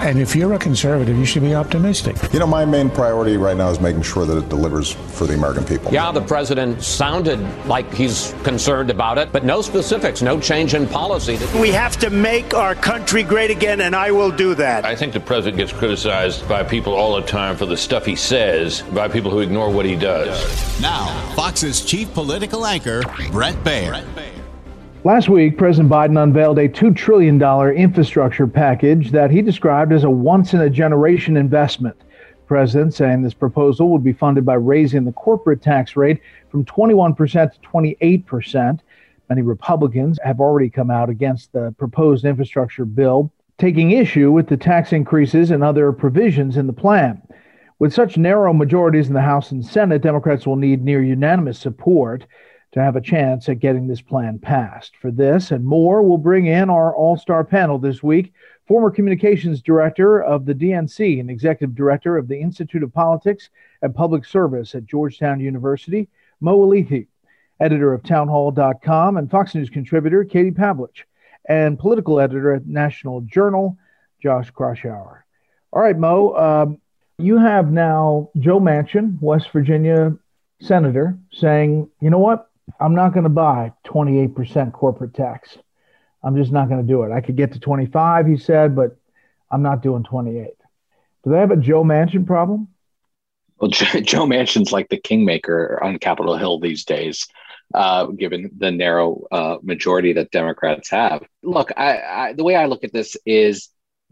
And if you're a conservative, you should be optimistic. You know, my main priority right now is making sure that it delivers for the American people. Yeah, the president sounded like he's concerned about it, but no specifics, no change in policy. We have to make our country great again, and I will do that. I think the president gets criticized by people all the time for the stuff he says, by people who ignore what he does. Now, Fox's chief political anchor, Bret Baier. Last week, President Biden unveiled a $2 trillion infrastructure package that he described as a once in a generation investment. President saying this proposal would be funded by raising the corporate tax rate from 21% to 28%. Many Republicans have already come out against the proposed infrastructure bill, taking issue with the tax increases and other provisions in the plan. With such narrow majorities in the House and Senate, Democrats will need near unanimous support to have a chance at getting this plan passed. For this and more, we'll bring in our all star panel this week former communications director of the DNC and executive director of the Institute of Politics and Public Service at Georgetown University, Mo Elleithee, editor of townhall.com, and Fox News contributor Katie Pavlich, and political editor at National Journal, Josh Kraushaar. All right, Mo, um, you have now Joe Manchin, West Virginia senator, saying, you know what? I'm not going to buy 28% corporate tax. I'm just not going to do it. I could get to 25, he said, but I'm not doing 28. Do they have a Joe Manchin problem? Well, Joe Manchin's like the kingmaker on Capitol Hill these days, uh, given the narrow uh, majority that Democrats have. Look, I, I, the way I look at this is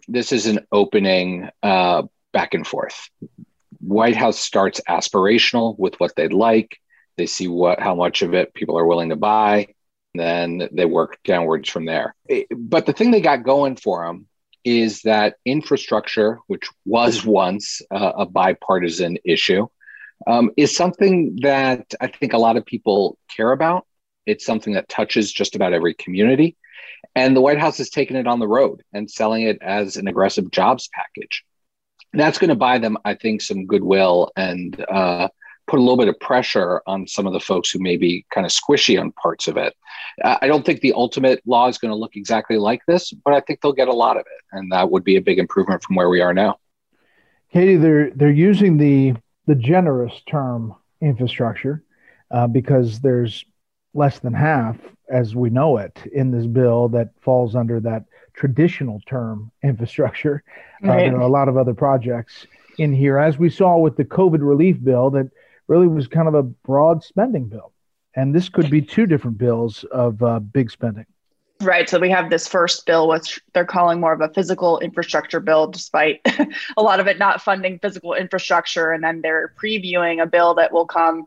this is an opening uh, back and forth. White House starts aspirational with what they'd like. They see what how much of it people are willing to buy. Then they work downwards from there. But the thing they got going for them is that infrastructure, which was once a bipartisan issue, um, is something that I think a lot of people care about. It's something that touches just about every community. And the White House has taken it on the road and selling it as an aggressive jobs package. That's going to buy them, I think, some goodwill and uh, put a little bit of pressure on some of the folks who may be kind of squishy on parts of it. I don't think the ultimate law is going to look exactly like this, but I think they'll get a lot of it, and that would be a big improvement from where we are now. Katie, they're they're using the the generous term infrastructure uh, because there's less than half, as we know it, in this bill that falls under that traditional term infrastructure. Right. Uh, there are a lot of other projects in here, as we saw with the COVID relief bill, that really was kind of a broad spending bill. And this could be two different bills of uh, big spending. Right. So we have this first bill, which they're calling more of a physical infrastructure bill, despite a lot of it not funding physical infrastructure. And then they're previewing a bill that will come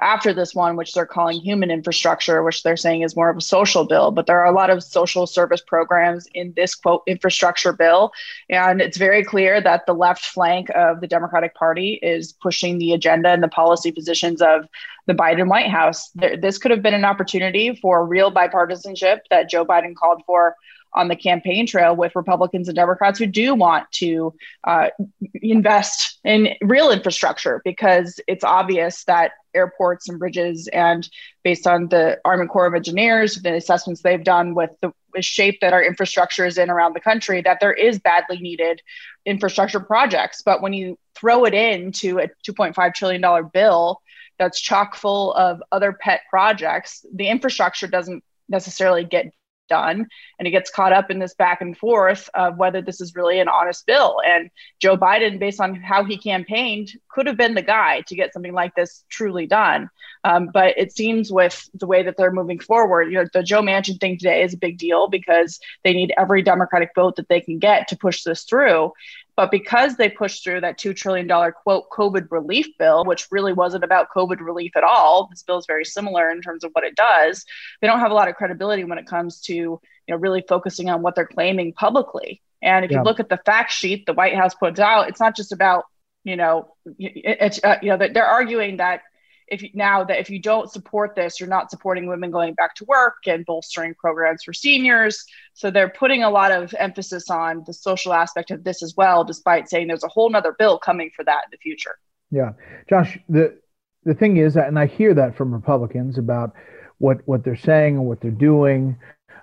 after this one, which they're calling human infrastructure, which they're saying is more of a social bill. But there are a lot of social service programs in this quote infrastructure bill. And it's very clear that the left flank of the Democratic Party is pushing the agenda and the policy positions of the Biden White House. This could have been an opportunity for real bipartisanship that Joe Biden called for on the campaign trail with Republicans and Democrats who do want to uh, invest in real infrastructure because it's obvious that airports and bridges, and based on the Army Corps of Engineers, the assessments they've done with the shape that our infrastructure is in around the country, that there is badly needed infrastructure projects. But when you throw it into a $2.5 trillion bill, that's chock full of other pet projects, the infrastructure doesn't necessarily get done. And it gets caught up in this back and forth of whether this is really an honest bill. And Joe Biden, based on how he campaigned, could have been the guy to get something like this truly done. Um, but it seems with the way that they're moving forward, you know, the Joe Manchin thing today is a big deal because they need every Democratic vote that they can get to push this through. But because they pushed through that $2 trillion quote COVID relief bill, which really wasn't about COVID relief at all, this bill is very similar in terms of what it does. They don't have a lot of credibility when it comes to you know really focusing on what they're claiming publicly. And if yeah. you look at the fact sheet the White House puts out, it's not just about you know it's uh, you know that they're arguing that if you, now that if you don't support this, you're not supporting women going back to work and bolstering programs for seniors. So they're putting a lot of emphasis on the social aspect of this as well, despite saying there's a whole nother bill coming for that in the future. Yeah, Josh, the the thing is that, and I hear that from Republicans about what what they're saying and what they're doing.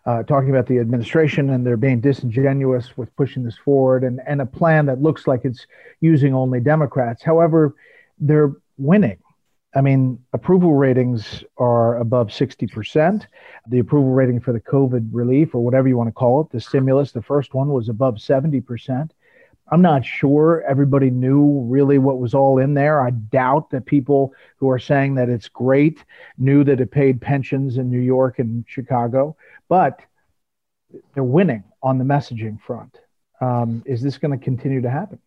Uh, talking about the administration and they're being disingenuous with pushing this forward and, and a plan that looks like it's using only Democrats. However, they're winning. I mean, approval ratings are above 60%. The approval rating for the COVID relief, or whatever you want to call it, the stimulus, the first one was above 70%. I'm not sure everybody knew really what was all in there. I doubt that people who are saying that it's great knew that it paid pensions in New York and Chicago, but they're winning on the messaging front. Um, is this going to continue to happen?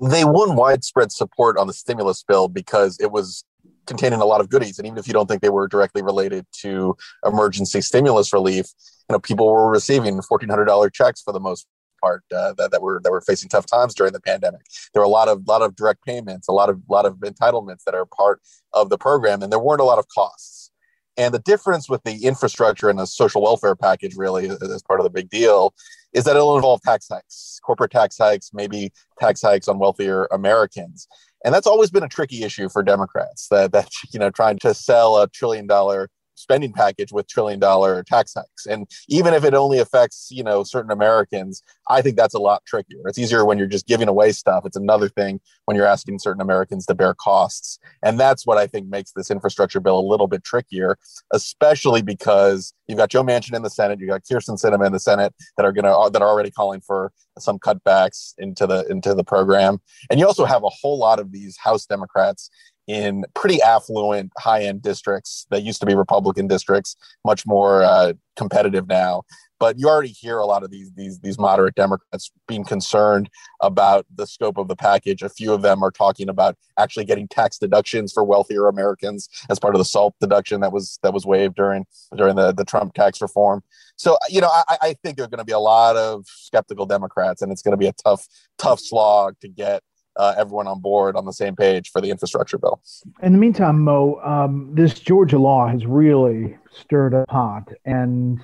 They won widespread support on the stimulus bill because it was containing a lot of goodies. And even if you don't think they were directly related to emergency stimulus relief, you know, people were receiving $1,400 checks for the most part uh, that, that were that were facing tough times during the pandemic. There were a lot of lot of direct payments, a lot of lot of entitlements that are part of the program, and there weren't a lot of costs. And the difference with the infrastructure and the social welfare package, really, as part of the big deal, is that it'll involve tax hikes, corporate tax hikes, maybe tax hikes on wealthier Americans. And that's always been a tricky issue for Democrats that, that you know, trying to sell a trillion dollar spending package with trillion dollar tax hikes. And even if it only affects, you know, certain Americans, I think that's a lot trickier. It's easier when you're just giving away stuff. It's another thing when you're asking certain Americans to bear costs. And that's what I think makes this infrastructure bill a little bit trickier, especially because you've got Joe Manchin in the Senate, you've got Kyrsten Sinema in the Senate that are to that are already calling for some cutbacks into the into the program. And you also have a whole lot of these House Democrats in pretty affluent high end districts that used to be Republican districts, much more uh, competitive now. But you already hear a lot of these these these moderate Democrats being concerned about the scope of the package. A few of them are talking about actually getting tax deductions for wealthier Americans as part of the SALT deduction that was that was waived during during the, the Trump tax reform. So you know, I, I think there are going to be a lot of skeptical Democrats, and it's going to be a tough tough slog to get uh, everyone on board on the same page for the infrastructure bill. In the meantime, Mo, um, this Georgia law has really stirred a pot, and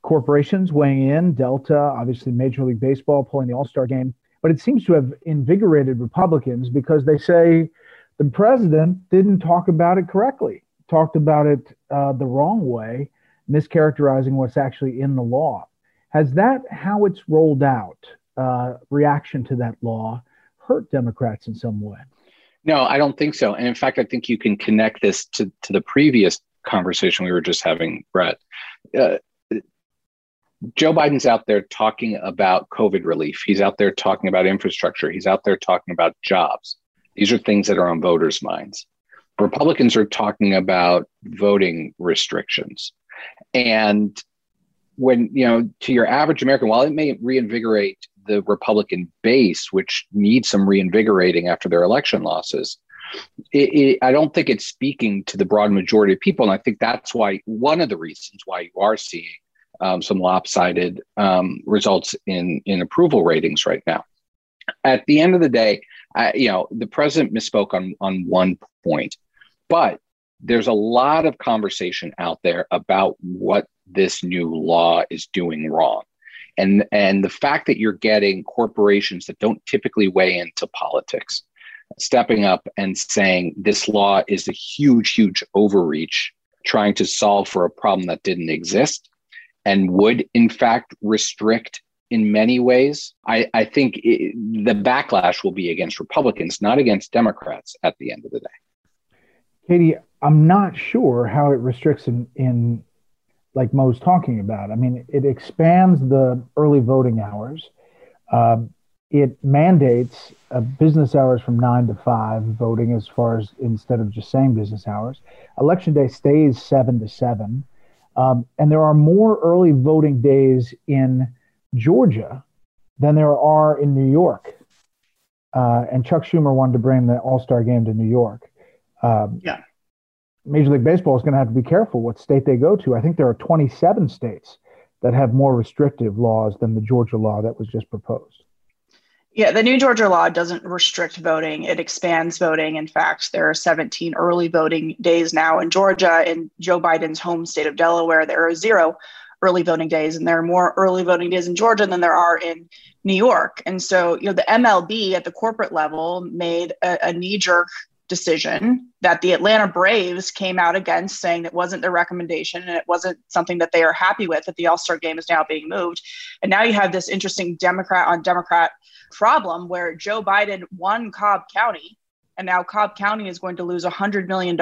corporations weighing in, Delta, obviously Major League Baseball pulling the All Star game, but it seems to have invigorated Republicans because they say the president didn't talk about it correctly, talked about it uh, the wrong way, mischaracterizing what's actually in the law. Has that how it's rolled out? Uh, reaction to that law hurt Democrats in some way. No, I don't think so. And in fact, I think you can connect this to, to the previous conversation we were just having, Bret. Uh, Joe Biden's out there talking about COVID relief. He's out there talking about infrastructure. He's out there talking about jobs. These are things that are on voters' minds. Republicans are talking about voting restrictions. And when, you know, to your average American, while it may reinvigorate the Republican base, which needs some reinvigorating after their election losses. It, it, I don't think it's speaking to the broad majority of people. And I think that's why one of the reasons why you are seeing um, some lopsided um, results in, in approval ratings right now. At the end of the day, I, you know, the president misspoke on, on one point, but there's a lot of conversation out there about what this new law is doing wrong and and the fact that you're getting corporations that don't typically weigh into politics stepping up and saying this law is a huge huge overreach trying to solve for a problem that didn't exist and would in fact restrict in many ways i, I think it, the backlash will be against republicans not against democrats at the end of the day. Katie i'm not sure how it restricts in, in like Mo's talking about. I mean, it expands the early voting hours. Um, it mandates uh, business hours from nine to five voting as far as instead of just saying business hours. Election day stays seven to seven. Um, and there are more early voting days in Georgia than there are in New York. uh, and Chuck Schumer wanted to bring the All Star game to New York. Um, yeah. Major League Baseball is going to have to be careful what state they go to. I think there are 27 states that have more restrictive laws than the Georgia law that was just proposed. Yeah, the new Georgia law doesn't restrict voting, it expands voting. In fact, there are 17 early voting days now in Georgia. In Joe Biden's home state of Delaware, there are zero early voting days, and there are more early voting days in Georgia than there are in New York. And so, you know, the MLB at the corporate level made a, a knee jerk decision that the Atlanta Braves came out against, saying it wasn't their recommendation and it wasn't something that they are happy with, that the All Star game is now being moved. And now you have this interesting Democrat on Democrat problem where Joe Biden won Cobb County. And now Cobb County is going to lose $100 million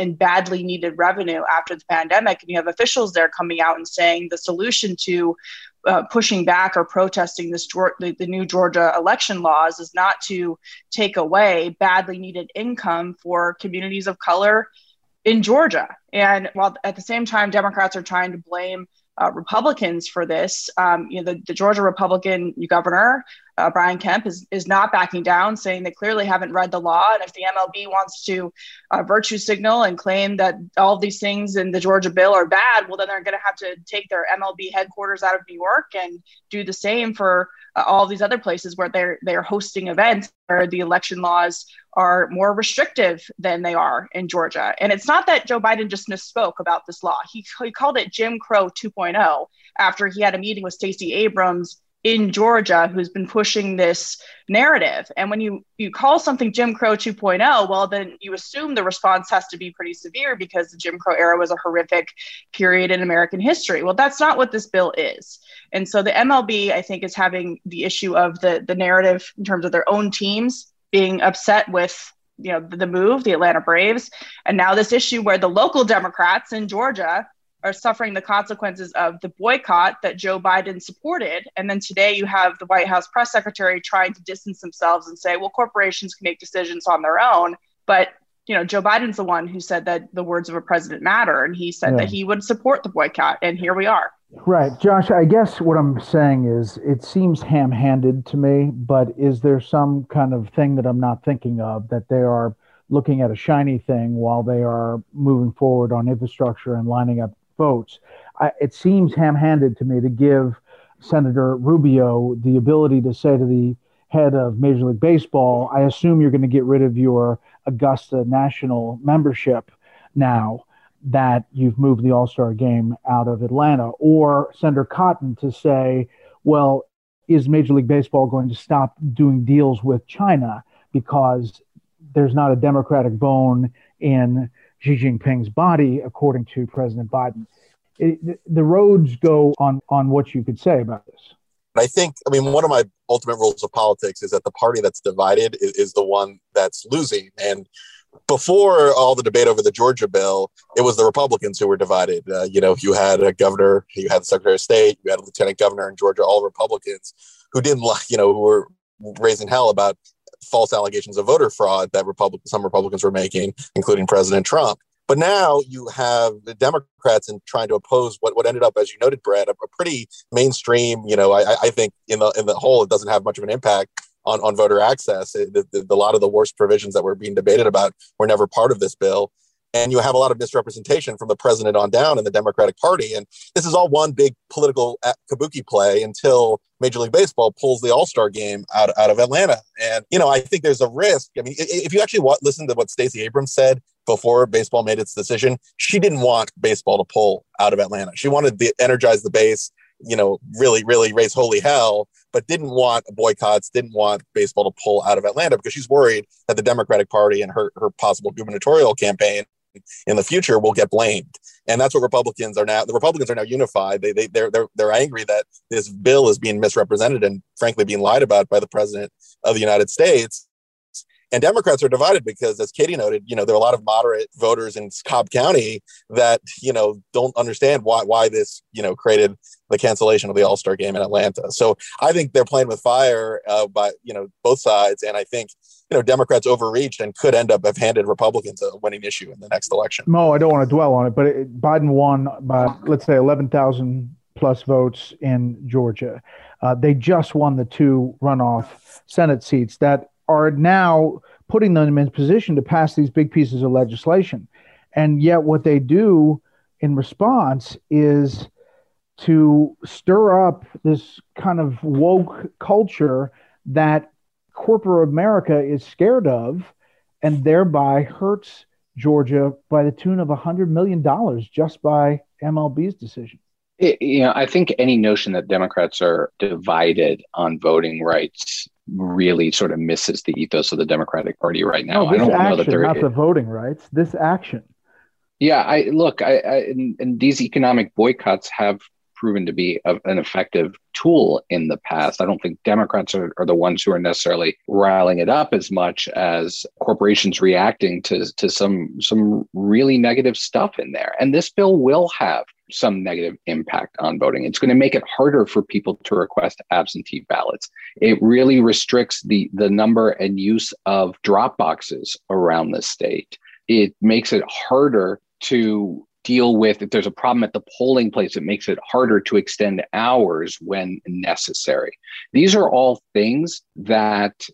in badly needed revenue after the pandemic. And you have officials there coming out and saying the solution to uh, pushing back or protesting this the, the new Georgia election laws is not to take away badly needed income for communities of color in Georgia. And while at the same time, Democrats are trying to blame uh, Republicans for this. Um, you know, the, the, Georgia Republican governor, uh, Brian Kemp, is, is not backing down, saying they clearly haven't read the law. And if the MLB wants to uh, virtue signal and claim that all these things in the Georgia bill are bad, well, then they're going to have to take their MLB headquarters out of New York and do the same for uh, all these other places where they're they're hosting events where the election laws are more restrictive than they are in Georgia. And it's not that Joe Biden just misspoke about this law. He, he called it Jim Crow 2.0 after he had a meeting with Stacey Abrams in Georgia who's been pushing this narrative. And when you you call something Jim Crow 2.0, well then you assume the response has to be pretty severe because the Jim Crow era was a horrific period in American history. Well, that's not what this bill is. And so the MLB I think is having the issue of the the narrative in terms of their own teams being upset with you know the, move, the Atlanta Braves, and now this issue where the local Democrats in Georgia are suffering the consequences of the boycott that Joe Biden supported. And then today you have the White House press secretary trying to distance themselves and say, well, corporations can make decisions on their own. But you know, Joe Biden's the one who said that the words of a president matter, and he said yeah. that he would support the boycott, and here we are. Right, Josh. I guess what I'm saying is it seems ham-handed to me, but is there some kind of thing that I'm not thinking of that they are looking at a shiny thing while they are moving forward on infrastructure and lining up votes. I, it seems ham handed to me to give Senator Rubio the ability to say to the head of Major League Baseball, I assume you're going to get rid of your Augusta National membership now that you've moved the All Star game out of Atlanta. Or Senator Cotton to say, well, is Major League Baseball going to stop doing deals with China because there's not a Democratic bone in Xi Jinping's body, according to President Biden. It, the roads go on on what you could say about this. I think, I mean, one of my ultimate rules of politics is that the party that's divided is, is the one that's losing. And before all the debate over the Georgia bill, it was the Republicans who were divided. Uh, you know, you had a governor, you had the Secretary of State, you had a lieutenant governor in Georgia, all Republicans who didn't like, you know, who were raising hell about false allegations of voter fraud that Republic, some Republicans were making, including President Trump. But now you have the Democrats and trying to oppose what, what ended up, as you noted, Bret, a, a pretty mainstream. You know, I, I think in the in the whole, it doesn't have much of an impact on, on voter access. It, the, the, a lot of the worst provisions that were being debated about were never part of this bill and you have a lot of misrepresentation from the president on down in the Democratic Party. And this is all one big political uh, kabuki play until Major League Baseball pulls the All Star game out, out of Atlanta. And, you know, I think there's a risk. I mean, if you actually listen to what Stacey Abrams said before baseball made its decision, she didn't want baseball to pull out of Atlanta. She wanted to energize the base, you know, really, really raise holy hell, but didn't want boycotts, didn't want baseball to pull out of Atlanta because she's worried that the Democratic Party and her, her possible gubernatorial campaign in the future will get blamed. And that's what Republicans are now. The Republicans are now unified. They, they, they're, they're, they're angry that this bill is being misrepresented and frankly being lied about by the president of the United States. And Democrats are divided because, as Katie noted, you know, there are a lot of moderate voters in Cobb County that, you know, don't understand why, why this, you know, created the cancellation of the All Star game in Atlanta. So I think they're playing with fire uh, by, you know, both sides. And I think you know Democrats overreached and could end up have handed Republicans a winning issue in the next election. No, I don't want to dwell on it, but it, Biden won by let's say eleven thousand plus votes in Georgia. Uh, they just won the two runoff Senate seats that are now putting them in position to pass these big pieces of legislation. And yet, what they do in response is to stir up this kind of woke culture that corporate America is scared of and thereby hurts Georgia by the tune of $100 million just by MLB's decision. It, you know, I think any notion that Democrats are divided on voting rights really sort of misses the ethos of the Democratic Party right now. No, I don't action, know that they're not the voting rights. This action. Yeah, I look, I, I and, and these economic boycotts have proven to be a, an effective tool in the past. I don't think Democrats are, are, the ones who are necessarily riling it up as much as corporations reacting to, to some some really negative stuff in there. And this bill will have some negative impact on voting. It's going to make it harder for people to request absentee ballots. It really restricts the the number and use of drop boxes around the state. It makes it harder to deal with if there's a problem at the polling place it makes it harder to extend hours when necessary these are all things that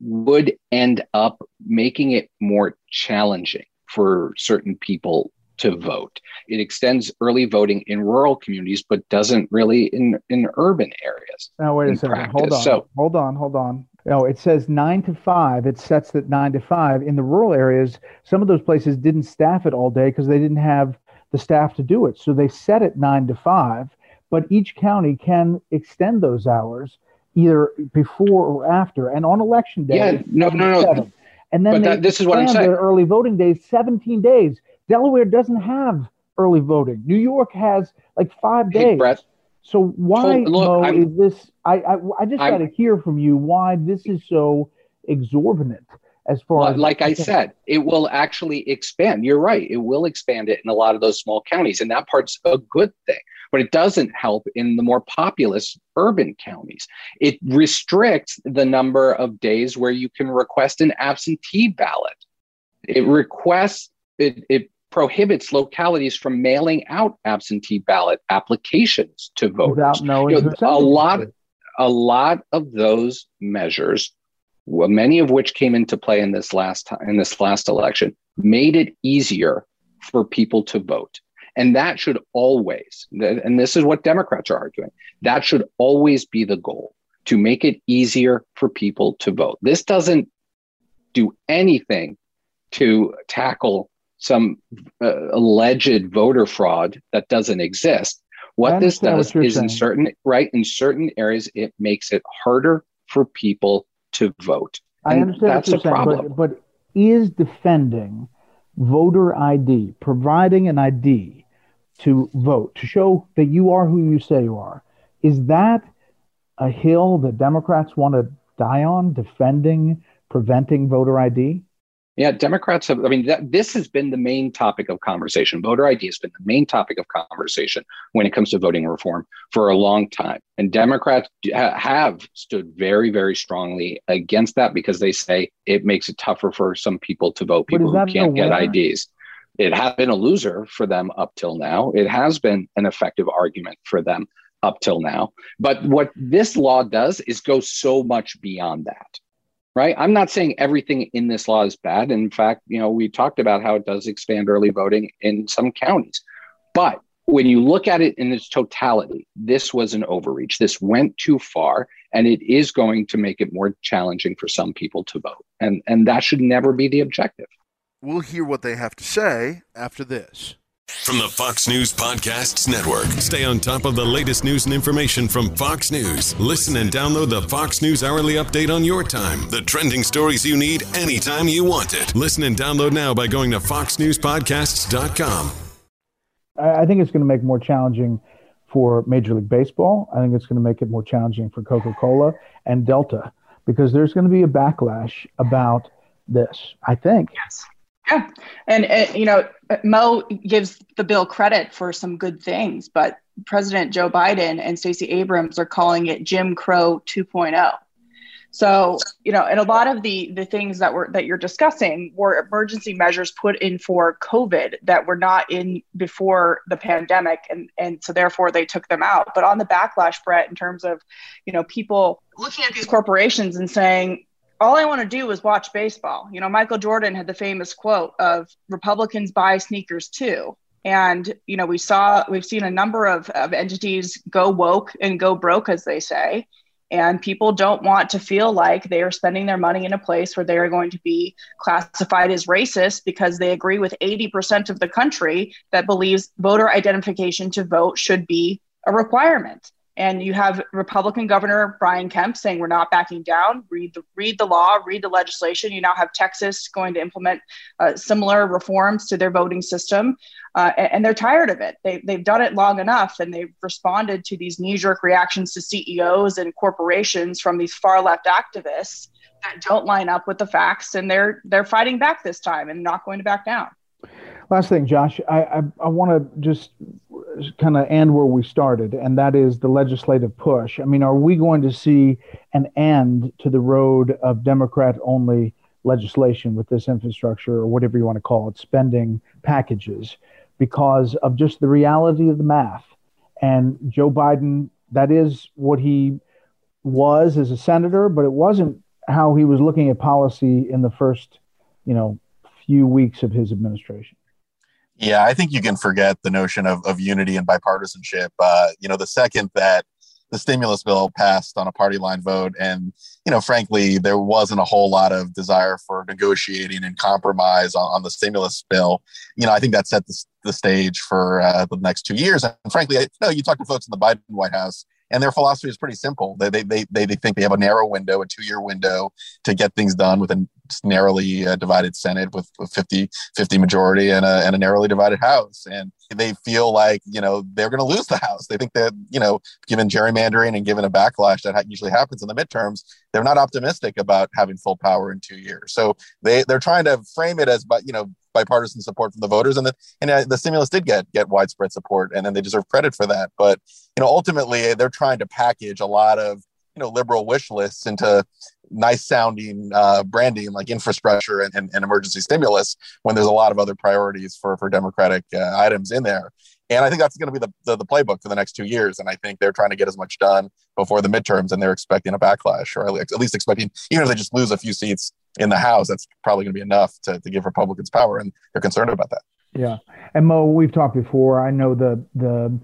would end up making it more challenging for certain people to vote it extends early voting in rural communities but doesn't really in in urban areas now wait a second practice. hold on so, hold on hold on no, it says nine to five. It sets that nine to five. In the rural areas, some of those places didn't staff it all day because they didn't have the staff to do it. So they set it nine to five, but each county can extend those hours either before or after. And on election day, yeah, no, no, no. And then that, this is what I'm saying. Their early voting days, 17 days. Delaware doesn't have early voting. New York has like five days. Bret, so why look, is this? I I, I just got to hear from you why this is so exorbitant as far well, as like I said, it will actually expand. You're right. It will expand it in a lot of those small counties, and that part's a good thing. But it doesn't help in the more populous urban counties. It restricts the number of days where you can request an absentee ballot. It requests it, it prohibits localities from mailing out absentee ballot applications to voters. Without knowing you know, a lot, a lot of those measures many of which came into play in this last time, in this last election, made it easier for people to vote. And that should always, and this is what Democrats are arguing, that should always be the goal to make it easier for people to vote. This doesn't do anything to tackle some uh, alleged voter fraud that doesn't exist. What this does what is saying. in certain right in certain areas it makes it harder for people to vote. And I understand that's what you're saying, problem. But, but is defending voter ID, providing an ID to vote, to show that you are who you say you are, is that a hill that Democrats want to die on, defending, preventing voter ID? Yeah, Democrats have, I mean, that, this has been the main topic of conversation. Voter ID has been the main topic of conversation when it comes to voting reform for a long time. And Democrats ha- have stood very, very strongly against that because they say it makes it tougher for some people to vote, people who can't get IDs. It has been a loser for them up till now. It has been an effective argument for them up till now. But what this law does is go so much beyond that right? I'm not saying everything in this law is bad. In fact, you know, we talked about how it does expand early voting in some counties. But when you look at it in its totality, this was an overreach. This went too far, and it is going to make it more challenging for some people to vote. And, and that should never be the objective. We'll hear what they have to say after this. From the Fox News Podcasts Network. Stay on top of the latest news and information from Fox News. Listen and download the Fox News Hourly Update on your time. The trending stories you need anytime you want it. Listen and download now by going to foxnewspodcasts.com. I think it's going to make more challenging for Major League Baseball. I think it's going to make it more challenging for Coca Cola and Delta because there's going to be a backlash about this. I think. Yes. Yeah. And, you know, Mo gives the bill credit for some good things, but President Joe Biden and Stacey Abrams are calling it Jim Crow 2.0. So, you know, and a lot of the the things that were that you're discussing were emergency measures put in for COVID that were not in before the pandemic, and and so therefore they took them out. But on the backlash, Bret, in terms of, you know, people looking at these corporations and saying, all I want to do is watch baseball. You know, Michael Jordan had the famous quote of Republicans buy sneakers too. And, you know, we saw, we've seen a number of, of entities go woke and go broke, as they say. And people don't want to feel like they are spending their money in a place where they are going to be classified as racist because they agree with 80% of the country that believes voter identification to vote should be a requirement. And you have Republican Governor Brian Kemp saying we're not backing down. Read the read the law, read the legislation. You now have Texas going to implement uh, similar reforms to their voting system, uh, and, and, they're tired of it. They, they've done it long enough, and they've responded to these knee jerk reactions to CEOs and corporations from these far left activists that don't line up with the facts, and they're they're fighting back this time and not going to back down. Last thing, Josh, I I, I want to just kind of end where we started, and that is the legislative push. I mean, are we going to see an end to the road of Democrat only legislation with this infrastructure or whatever you want to call it, spending packages, because of just the reality of the math? And Joe Biden, that is what he was as a senator, but it wasn't how he was looking at policy in the first, you know, few weeks of his administration. Yeah, I think you can forget the notion of, of unity and bipartisanship. Uh, you know, the second that the stimulus bill passed on a party line vote, and you know, frankly, there wasn't a whole lot of desire for negotiating and compromise on, on the stimulus bill. You know, I think that set the, the stage for uh, the next two years. And frankly, I you know you talk to folks in the Biden White House, and their philosophy is pretty simple. They, they, they, they, think they have a narrow window, a two year window to get things done with narrowly uh, divided Senate with a 50, 50 majority and a, and a narrowly divided House. And they feel like, you know, they're going to lose the House. They think that, you know, given gerrymandering and given a backlash that usually happens in the midterms, they're not optimistic about having full power in two years. So they, they're trying to frame it as, but, you know, bipartisan support from the voters, and the and uh, the stimulus did get get widespread support, and then they deserve credit for that. But you know, ultimately, they're trying to package a lot of you know liberal wish lists into nice sounding uh, branding like infrastructure and, and, and, emergency stimulus when there's a lot of other priorities for for democratic uh, items in there and i think that's going to be the, the, the playbook for the next two years and i think they're trying to get as much done before the midterms and they're expecting a backlash or at least expecting even if they just lose a few seats in the House, that's probably going to be enough to, to give Republicans power, and they're concerned about that. Yeah, and Mo, we've talked before. I know the the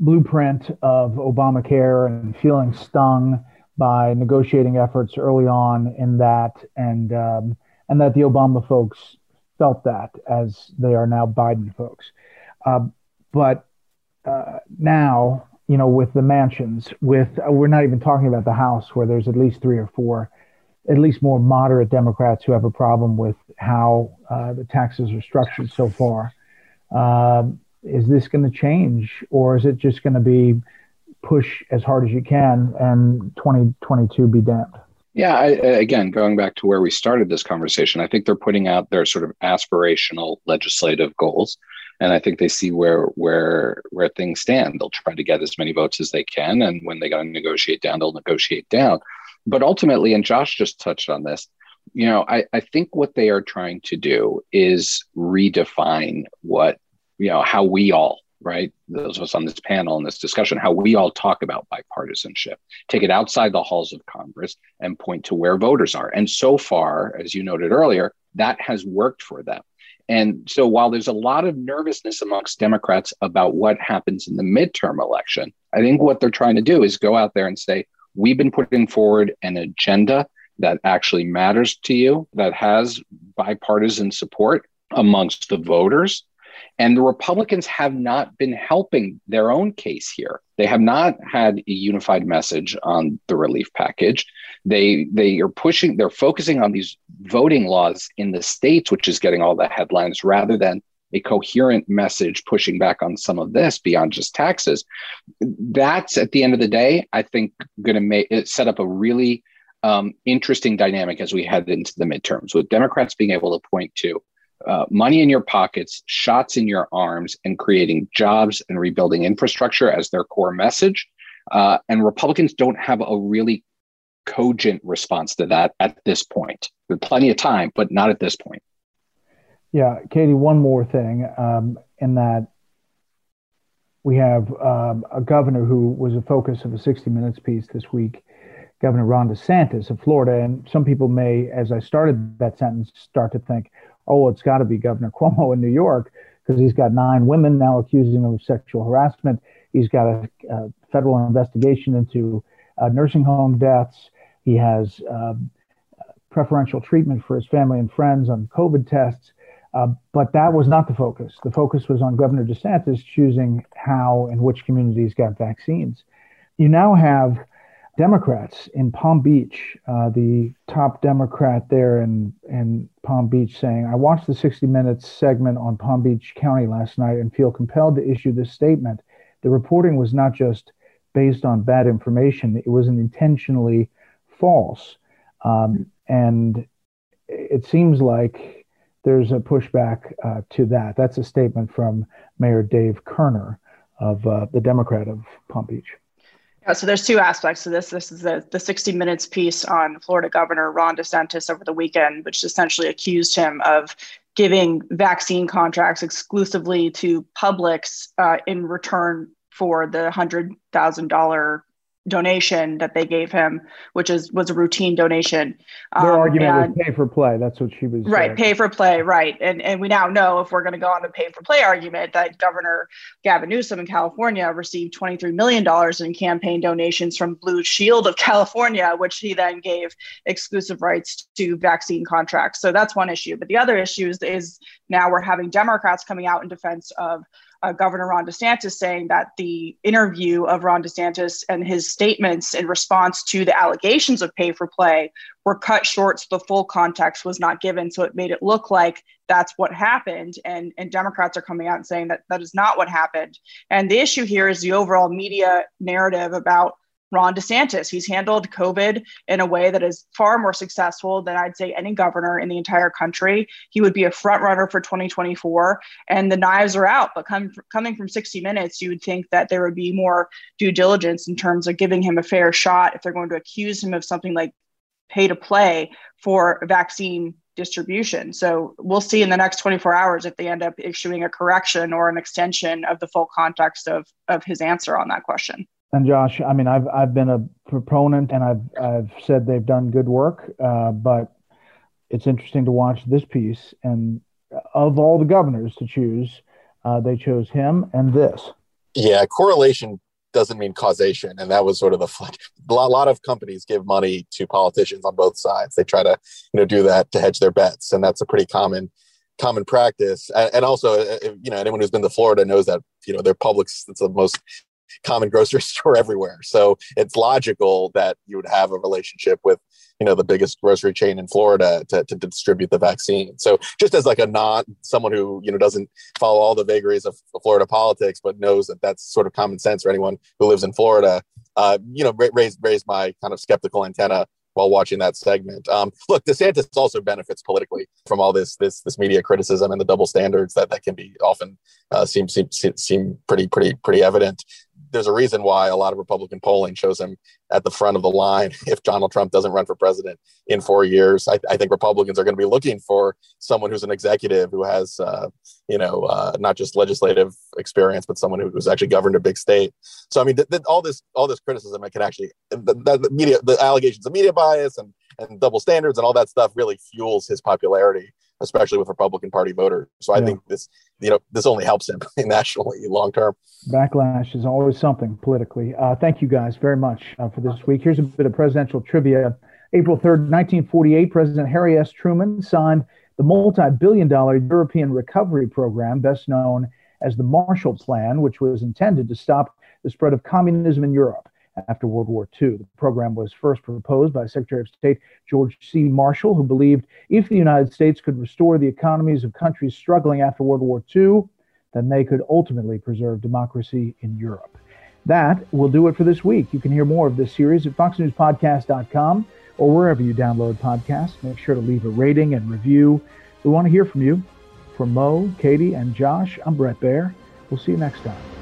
blueprint of Obamacare and feeling stung by negotiating efforts early on in that, and um, and that the Obama folks felt that as they are now Biden folks. Uh, but uh, now, you know, with the Manchins, with uh, we're not even talking about the House, where there's at least three or four at least more moderate Democrats who have a problem with how uh, the taxes are structured so far. Uh, is this going to change, or is it just going to be push as hard as you can and 2022 be damned? Yeah, I, again, going back to where we started this conversation, I think they're putting out their sort of aspirational legislative goals, and I think they see where where where things stand. They'll try to get as many votes as they can, and when they got to negotiate down, they'll negotiate down. But ultimately, and Josh just touched on this, you know, I, I think what they are trying to do is redefine what, you know, how we all, right, those of us on this panel in this discussion, how we all talk about bipartisanship, take it outside the halls of Congress and point to where voters are. And so far, as you noted earlier, that has worked for them. And so while there's a lot of nervousness amongst Democrats about what happens in the midterm election, I think what they're trying to do is go out there and say, We've been putting forward an agenda that actually matters to you, that has bipartisan support amongst the voters. And the Republicans have not been helping their own case here. They have not had a unified message on the relief package. They they are pushing, they're focusing on these voting laws in the states, which is getting all the headlines, rather than a coherent message pushing back on some of this beyond just taxes. That's at the end of the day, I think, going to make it set up a really um, interesting dynamic as we head into the midterms, with Democrats being able to point to uh, money in your pockets, shots in your arms, and creating jobs and rebuilding infrastructure as their core message. Uh, and Republicans don't have a really cogent response to that at this point. Plenty of time, but not at this point. Yeah, Katie, one more thing um, in that we have um, a governor who was a focus of a 60 Minutes piece this week Governor Ron DeSantis of Florida. And some people may, as I started that sentence, start to think, oh, it's got to be Governor Cuomo in New York because he's got nine women now accusing him of sexual harassment. He's got a, a federal investigation into uh, nursing home deaths. He has um, preferential treatment for his family and friends on COVID tests. Uh, but that was not the focus. The focus was on Governor DeSantis choosing how and which communities got vaccines. You now have Democrats in Palm Beach, uh, the top Democrat there in, in Palm Beach, saying, I watched the 60 Minutes segment on Palm Beach County last night and feel compelled to issue this statement. The reporting was not just based on bad information, it was intentionally false. Um, and it seems like there's a pushback uh, to that. That's a statement from Mayor Dave Kerner of uh, the Democrat of Palm Beach. Yeah, so there's two aspects to this. This is the, the 60 Minutes piece on Florida Governor Ron DeSantis over the weekend, which essentially accused him of giving vaccine contracts exclusively to Publix uh, in return for the $100,000 donation that they gave him, which is was a routine donation. Their um, argument and, was pay for play. That's what she was right. Pay for play, right? And and we now know if we're going to go on the pay for play argument that Governor Gavin Newsom in California received twenty three million dollars in campaign donations from Blue Shield of California, which he then gave exclusive rights to vaccine contracts. So that's one issue. But the other issue is, is now we're having Democrats coming out in defense of uh, Governor Ron DeSantis saying that the interview of Ron DeSantis and his statements in response to the allegations of pay for play were cut short so the full context was not given. So it made it look like that's what happened. And, and Democrats are coming out and saying that that is not what happened. And the issue here is the overall media narrative about Ron DeSantis. He's handled COVID in a way that is far more successful than I'd say any governor in the entire country. He would be a front runner for 2024, and the knives are out. But coming from 60 Minutes, you would think that there would be more due diligence in terms of giving him a fair shot if they're going to accuse him of something like pay to play for vaccine distribution. So we'll see in the next 24 hours if they end up issuing a correction or an extension of the full context of, of his answer on that question. And Josh, I mean, I've I've been a proponent, and I've I've said they've done good work, uh, but it's interesting to watch this piece. And of all the governors to choose, uh, they chose him and this. Yeah, correlation doesn't mean causation, and that was sort of the a lot of companies give money to politicians on both sides. They try to you know do that to hedge their bets, and that's a pretty common common practice. And also, uh, you know, anyone who's been to Florida knows that you know their Publix it's the most common grocery store everywhere. So it's logical that you would have a relationship with, you know, the biggest grocery chain in Florida to, to distribute the vaccine. So just as like a not someone who, you know, doesn't follow all the vagaries of Florida politics, but knows that that's sort of common sense for anyone who lives in Florida, uh, you know, raise, raise my kind of skeptical antenna while watching that segment. Um, look, DeSantis also benefits politically from all this this this media criticism and the double standards that that can be often uh, seem seem seem pretty pretty pretty evident there's a reason why a lot of Republican polling shows him at the front of the line. If Donald Trump doesn't run for president in four years, I, I think Republicans are going to be looking for someone who's an executive who has, uh, you know, uh, not just legislative experience, but someone who's actually governed a big state. So, I mean, th- th- all this all this criticism, it can actually the, the media, the allegations of media bias and and double standards and all that stuff really fuels his popularity especially with Republican Party voters. So I yeah. think this, you know, this only helps him nationally long term. Backlash is always something politically. Uh, thank you guys very much uh, for this week. Here's a bit of presidential trivia. April 3rd, 1948, President Harry S. Truman signed the multi billion dollar European Recovery Program, best known as the Marshall Plan, which was intended to stop the spread of communism in Europe after World War II. The program was first proposed by Secretary of State George C. Marshall, who believed if the United States could restore the economies of countries struggling after World War II, then they could ultimately preserve democracy in Europe. That will do it for this week. You can hear more of this series at foxnewspodcast.com or wherever you download podcasts. Make sure to leave a rating and review. We want to hear from you. For Mo, Katie, and Josh, I'm Bret Baier. We'll see you next time.